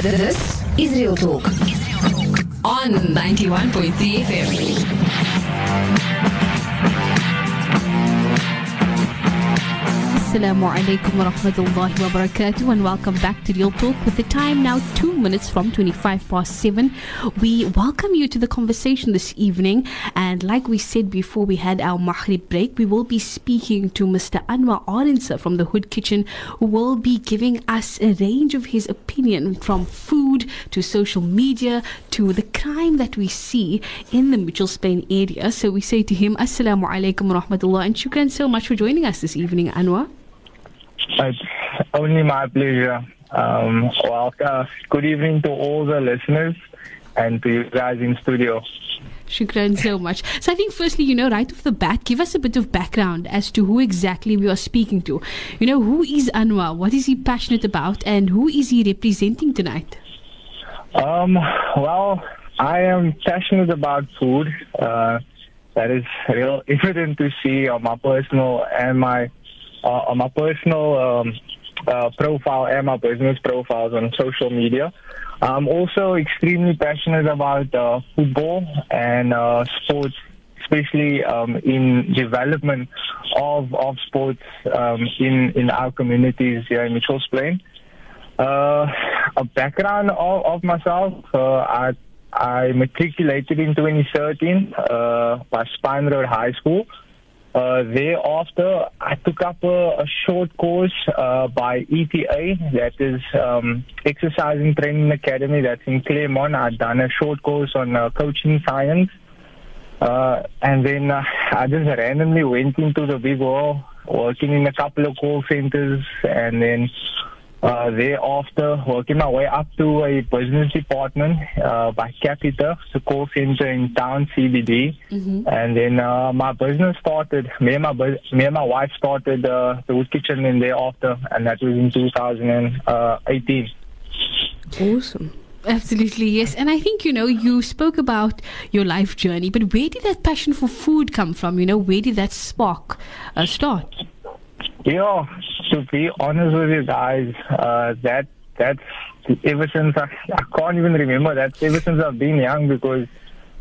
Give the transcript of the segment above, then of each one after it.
This is Real Talk. On 91.3 FM. Assalamu alaikum wa rahmatullahi wa barakatuh and welcome back to Real Talk with the time now two minutes from 25 past 7. We welcome you to the conversation this evening and like we said before we had our Maghrib break, we will be speaking to Mr. Anwar Arendse from the Hood Kitchen who will be giving us a range of his opinion from food to social media to the crime that we see in the Mitchells Plain area. So we say to him, Assalamu alaikum wa rahmatullah and shukran so much for joining us this evening, Anwar. It's only my pleasure. Um, well, uh, good evening to all the listeners and to you guys in studio. Shukran so much. So I think firstly, you know, right off the bat, give us a bit of background as to who exactly we are speaking to. You know, who is Anwar? What is he passionate about? And who is he representing tonight? Um, well, I am passionate about food. Uh, that is real evident to see on my personal and my on my personal um, uh, profile and my business profiles on social media. I'm also extremely passionate about uh, football and uh, sports, especially um, in development of of sports um, in in our communities here in Mitchells Plain. Uh, a background of, of myself, uh, I I matriculated in 2013 uh, by Spine Road High School. Uh, thereafter, I took up a, a short course uh, by ETA, that is um, Exercise and Training Academy, that's in Claremont. I'd done a short course on uh, coaching science. Uh, and then uh, I just randomly went into the big world, working in a couple of call centers, and then uh, thereafter working my way up to a business department uh, by Capita, the call center in town CBD, Mm-hmm. and then uh, my business started. Me and my bus- me and my wife started uh, the Hood Kitchen in thereafter, and that was in 2018. Awesome. Absolutely, yes. And I think, you know, you spoke about your life journey, but where did that passion for food come from? You know, where did that spark uh, Yeah, to be honest with you guys, uh, that that's ever since I, I can't even remember. that ever since I've been young because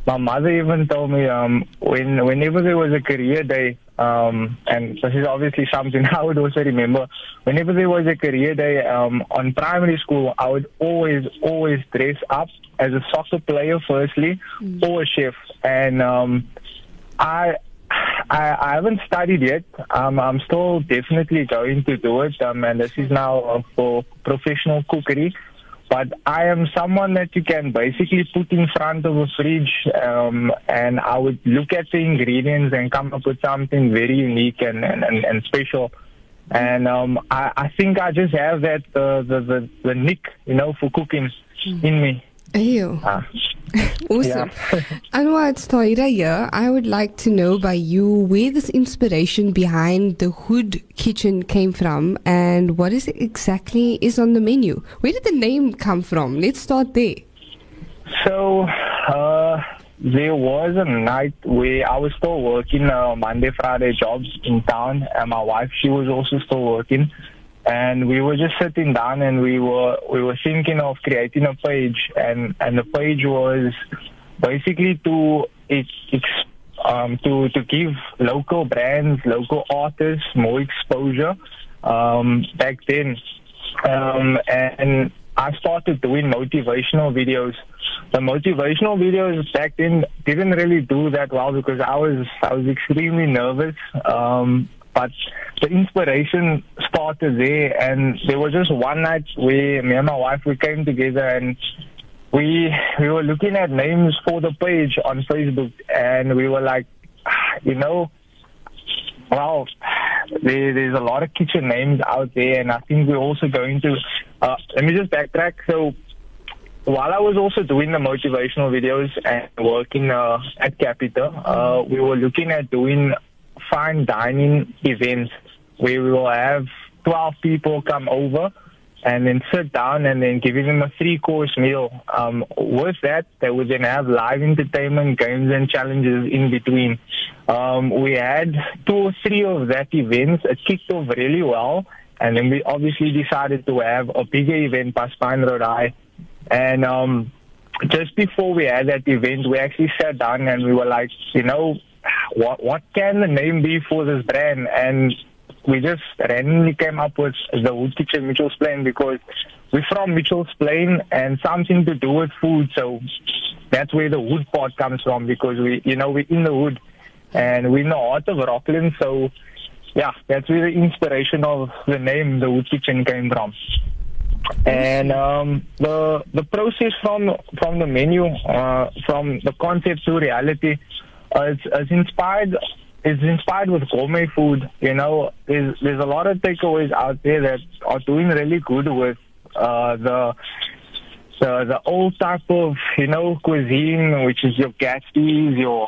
my mother even told me um, when whenever there was a career day, um, and this is obviously something I would also remember. Whenever there was a career day um, on primary school, I would always always dress up as a soccer player firstly, or a chef, and um, I. I, I haven't studied yet. Um, I'm still definitely going to do it, um, and this is now uh, for professional cookery. But I am someone that you can basically put in front of a fridge, um, and I would look at the ingredients and come up with something very unique and, and, and, and special. And um, I, I think I just have that uh, the, the the nick, you know, for cooking in me. Ew. Uh, Awesome. Anwar, it's Toira here. I would like to know by you where this inspiration behind the Hood Kitchen came from and what is it exactly is on the menu. Where did the name come from? Let's start there. So uh, there was a night where I was still working uh, Monday, Friday jobs in town, and my wife she was also still working, and we were just sitting down and we were we were thinking of creating a page, and and the page was basically to it, it's um, to to give local brands, local artists more exposure. Um, back then, um, and I started doing motivational videos. The motivational videos back then didn't really do that well because I was I was extremely nervous. Um, but the inspiration started there, and there was just one night where me and my wife we came together and we we were looking at names for the page on Facebook, and we were like, you know, well, there, there's a lot of kitchen names out there, and I think we're also going to. Uh, let me just backtrack. So, while I was also doing the motivational videos and working uh, at Capita, uh, we were looking at doing fine dining events where we will have 12 people come over and then sit down and then giving them a three course meal. Um, with that, they would then have live entertainment, games and challenges in between. Um, we had two or three of that events. It kicked off really well. And then we obviously decided to have a bigger event by Spine Road High. And um, just before we had that event, we actually sat down and we were like, you know, what what can the name be for this brand? And we just randomly came up with the Hood Kitchen Mitchell's Plain because we're from Mitchell's Plain and something to do with food. So that's where the hood part comes from because we, you know, we're in the hood and we're in the heart of Rockland. So yeah, that's where the inspiration of the name, the Hood Kitchen, came from. And um, the the process from from the menu, uh, from the concept to reality, uh, is, is inspired is inspired with gourmet food. You know, there's there's a lot of takeaways out there that are doing really good with uh, the the the old type of you know cuisine, which is your Gatsby's, your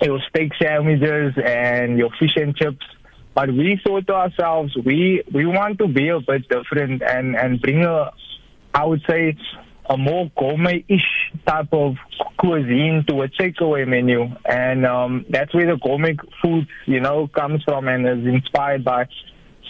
your steak sandwiches, and your fish and chips. But we thought to ourselves, we we want to be a bit different and and bring a, I would say, a more gourmet-ish type of cuisine to a takeaway menu, and um, that's where the gourmet food, you know, comes from and is inspired by.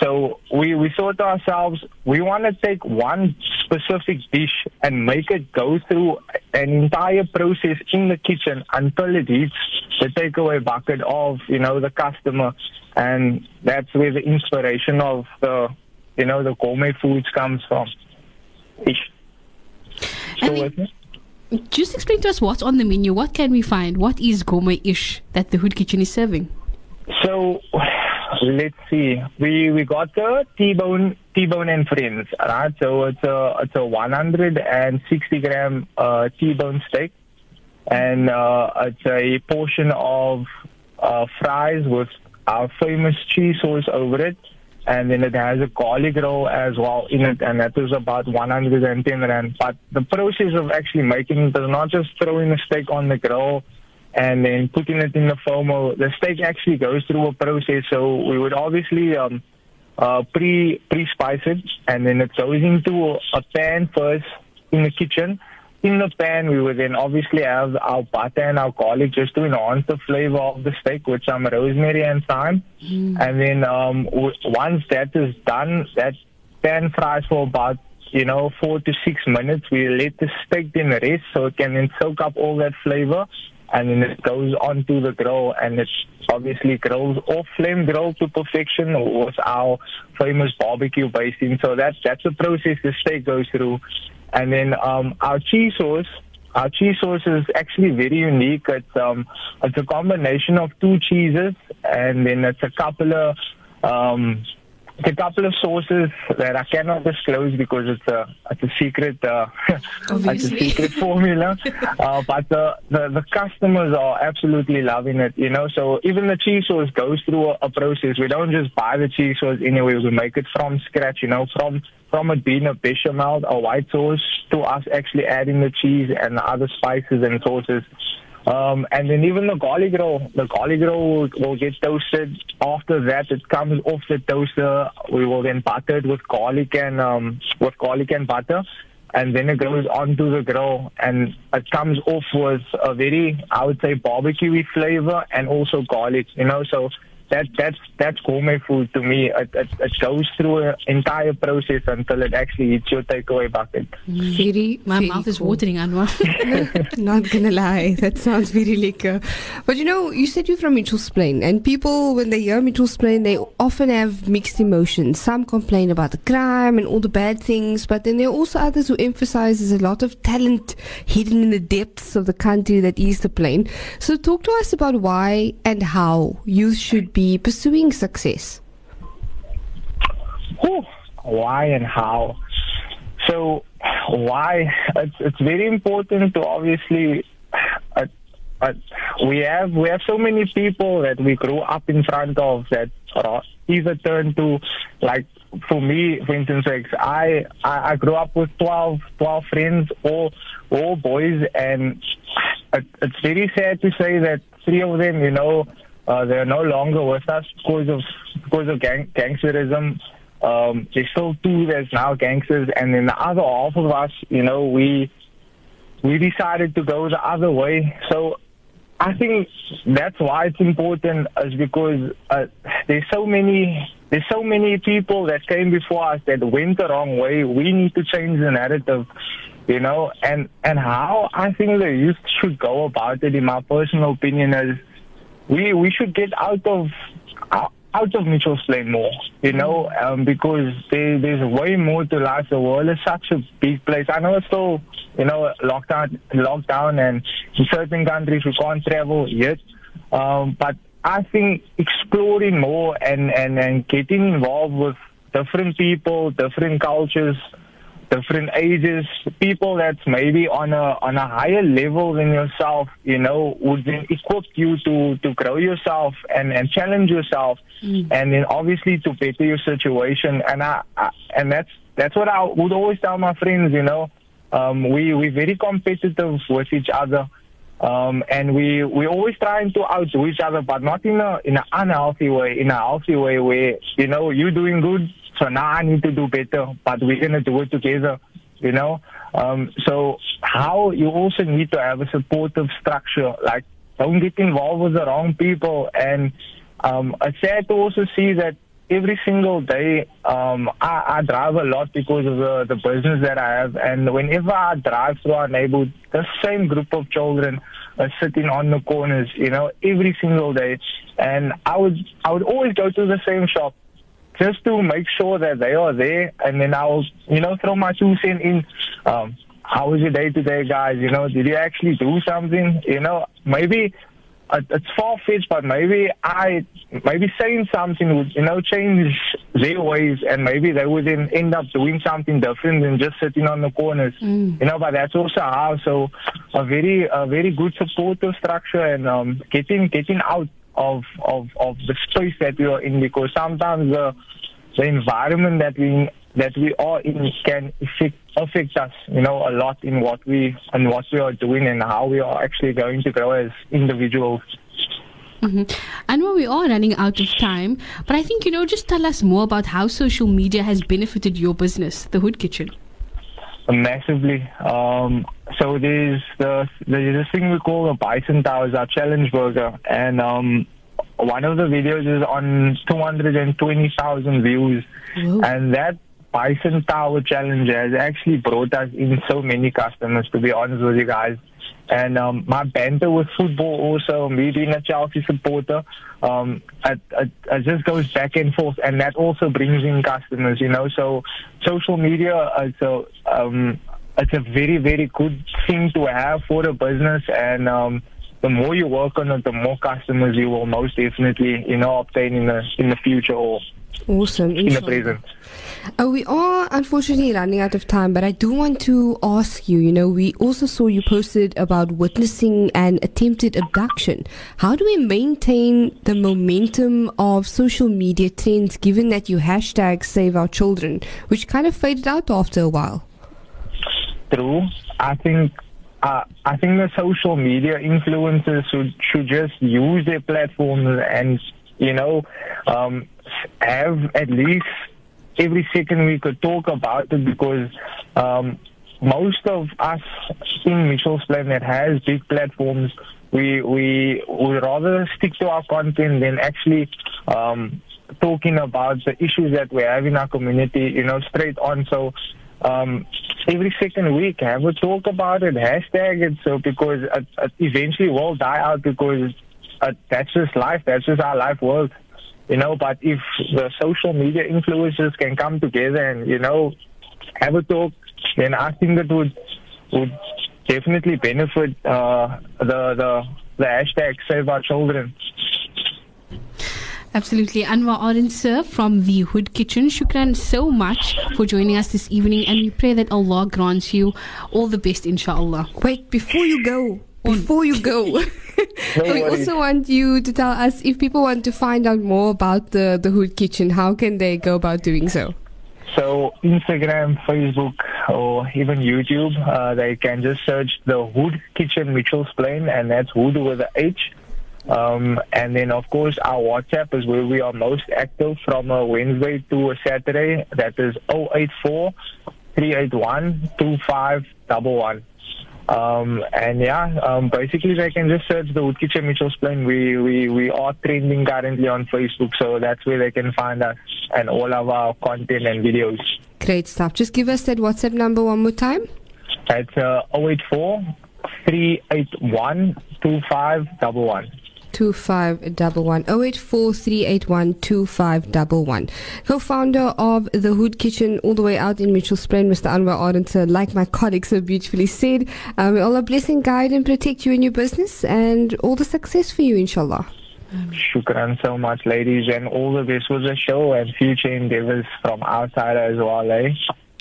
So we we thought to ourselves, we want to take one specific dish and make it go through an entire process in the kitchen until it hits the takeaway bucket of you know the customer, and that's where the inspiration of the you know the gourmet foods comes from. Ish. And just explain to us what's on the menu. What can we find? What is gourmet-ish that the Hood Kitchen is serving? So let's see. We we got the T-bone T-bone and friends, right? So it's a it's a 160 gram uh, T-bone steak, and uh, it's a portion of uh, fries with our famous cheese sauce over it and then it has a garlic roll as well in it, and that is about 110 rand. But the process of actually making it is not just throwing the steak on the grill and then putting it in the foamer. The steak actually goes through a process. So we would obviously um, uh, pre pre spice it, and then it goes into a pan first in the kitchen in the pan, we would then obviously have our butter and our garlic just to enhance the flavor of the steak with some rosemary and thyme. Mm. And then um, w- once that is done, that pan fries for about you know four to six minutes. We let the steak then rest so it can then soak up all that flavor. And then it goes onto the grill, and it's obviously grills off flame grill to perfection with our famous barbecue basting. So that's that's the process the steak goes through. And then um, our cheese sauce, our cheese sauce is actually very unique. It's um, it's a combination of two cheeses, and then it's a couple of um, a couple of sources that I cannot disclose because it's a it's a secret uh, it's a secret formula. uh, but the, the the customers are absolutely loving it. You know, so even the cheese sauce goes through a, a process. We don't just buy the cheese sauce anyway. We make it from scratch. You know, from from it being a bechamel, a white sauce, to us actually adding the cheese and the other spices and sauces. Um, and then even the garlic roll, the garlic roll will, get toasted. After that, it comes off the toaster. We will then butter it with garlic and um, with garlic and butter, and then it goes onto the grill, and it comes off with a very, I would say, barbecuey flavor and also garlic. You know, so that that's that's gourmet food to me. It, it, it goes through an entire process until it actually hits your takeaway bucket. Very, my very mouth is watering, Anwar. Not gonna lie, that sounds very lekker. But you know, you said you're from Mitchell's Plain, and people when they hear Mitchell's Plain, they often have mixed emotions. Some complain about the crime and all the bad things, but then there are also others who emphasize there's a lot of talent hidden in the depths of the country that is the plain. So talk to us about why and how youth should be be pursuing success? Whew, why and how? So, why? It's, it's very important to obviously. Uh, uh, we have we have so many people that we grew up in front of that either turn to like for me for instance like I, I I grew up with 12, 12 friends all all boys and it, it's very sad to say that three of them you know uh, they're no longer with us because of because of gang, gangsterism. Um, there's still two that's now gangsters, and then the other half of us, you know, we we decided to go the other way. So I think that's why it's important, is because uh, there's so many there's so many people that came before us that went the wrong way. We need to change the narrative. you know, and and how I think the youth should go about it, in my personal opinion, is we we should get out of out of Mitchell's Plain more, you know, um, because there, there's way more to life. The world is such a big place. I know it's still, you know, lockdown, lockdown, and in certain countries we can't travel yet. Um, but I think exploring more and, and, and getting involved with different people, different cultures, different ages, people that's maybe on a on a higher level than yourself, you know, would then equip you to to grow yourself and and challenge yourself, mm. and then obviously to better your situation. And I, I and that's that's what I would always tell my friends, you know, um, we we're very competitive with each other. Um, and we we always trying to outdo each other, but not in a in an unhealthy way. In a healthy way, where you know you're doing good, so now I need to do better, but we're going to do it together, you know? Um, so how you also need to have a supportive structure, like don't get involved with the wrong people. And um, it's sad to also see that every single day um, I, I drive a lot because of the, the business that I have. And whenever I drive through our neighborhood, the same group of children are sitting on the corners, you know, every single day. And I would I would always go to the same shop just to make sure that they are there. And then I'll, you know, throw my two cents in. Um, how was your day today, guys? You know, did you actually do something? You know, maybe it's far fetched, but maybe I, maybe saying something would, you know, change their ways, and maybe they would then end up doing something different than just sitting on the corners. Mm. You know, but that's also how. So, a very, a very good supportive structure and um, getting, getting out of of of the space that we are in because sometimes the the environment that we that we are in can affect, affect us, you know, a lot in what we and what we are doing and how we are actually going to grow as individuals. Mm-hmm. And well, we are running out of time, but I think you know, just tell us more about how social media has benefited your business, the Hood Kitchen. Massively. Um, so there's the there's this thing we call the Bison Towers, our challenge burger, and um, one of the videos is on 220,000 views, Whoa. and that Bison Tower challenge has actually brought us in so many customers. To be honest with you guys, and um, my banter with football also, me being a Chelsea supporter, um, it, it, it, just goes back and forth, and that also brings in customers, you know. So social media, is a, um, it's a very, very good thing to have for a business, and um, the more you work on it, the more customers you will most definitely, you know, obtain in the in the future or awesome in the present. Uh, we are unfortunately running out of time, but I do want to ask you. You know, we also saw you posted about witnessing an attempted abduction. How do we maintain the momentum of social media trends, given that you hashtag Save Our Children, which kind of faded out after a while? True. I think uh, I think the social media influencers should, should just use their platforms and, you know, um, have at least every second we could talk about it because um, most of us in Mitchell's Plain that has big platforms, we we would rather stick to our content than actually um, talking about the issues that we have in our community, you know, straight on. So um, every second week, have a talk about it, hashtag it, so because it, it eventually will die out because it, that's just life, that's just our life works. You know, but if the social media influencers can come together and, you know, have a talk, then I think that would would definitely benefit uh, the the the hashtag Save Our Children. Absolutely. Anwar Arendse, from the Hood Kitchen. Shukran so much for joining us this evening, and we pray that Allah grants you all the best, inshallah. Wait, before you go, before you go, we also want you to tell us if people want to find out more about the, the Hood Kitchen, how can they go about doing so? So, Instagram, Facebook, or even YouTube, uh, they can just search the Hood Kitchen Mitchell's Plain, and that's Hood with a H. Um, and then, of course, our WhatsApp is where we are most active from a Wednesday to a Saturday. That is 084 381 2511. Um, and yeah, um, basically they can just search the Hood Kitchen Mitchell's Plain. We, we, we are trending currently on Facebook, so that's where they can find us and all of our content and videos. Great stuff. Just give us that WhatsApp number one more time. It's uh, 084 381 2511. 2511 084 co-founder of the hood kitchen all the way out in mitchell's plain mr anwar Arendse, like my colleague so beautifully said um, may allah bless and guide and protect you in your business and all the success for you inshallah Shukran so much, ladies, and all the best with the show and future endeavors from outside as well, eh?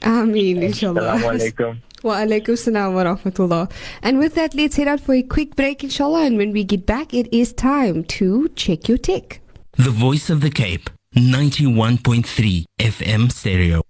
Ameen, inshallah. Assalamu alaikum. Wa alaikum salam wa rahmatullah. And with that, let's head out for a quick break, inshallah. And when we get back, it is time to check your tick. The Voice of the Cape, 91.3 FM stereo.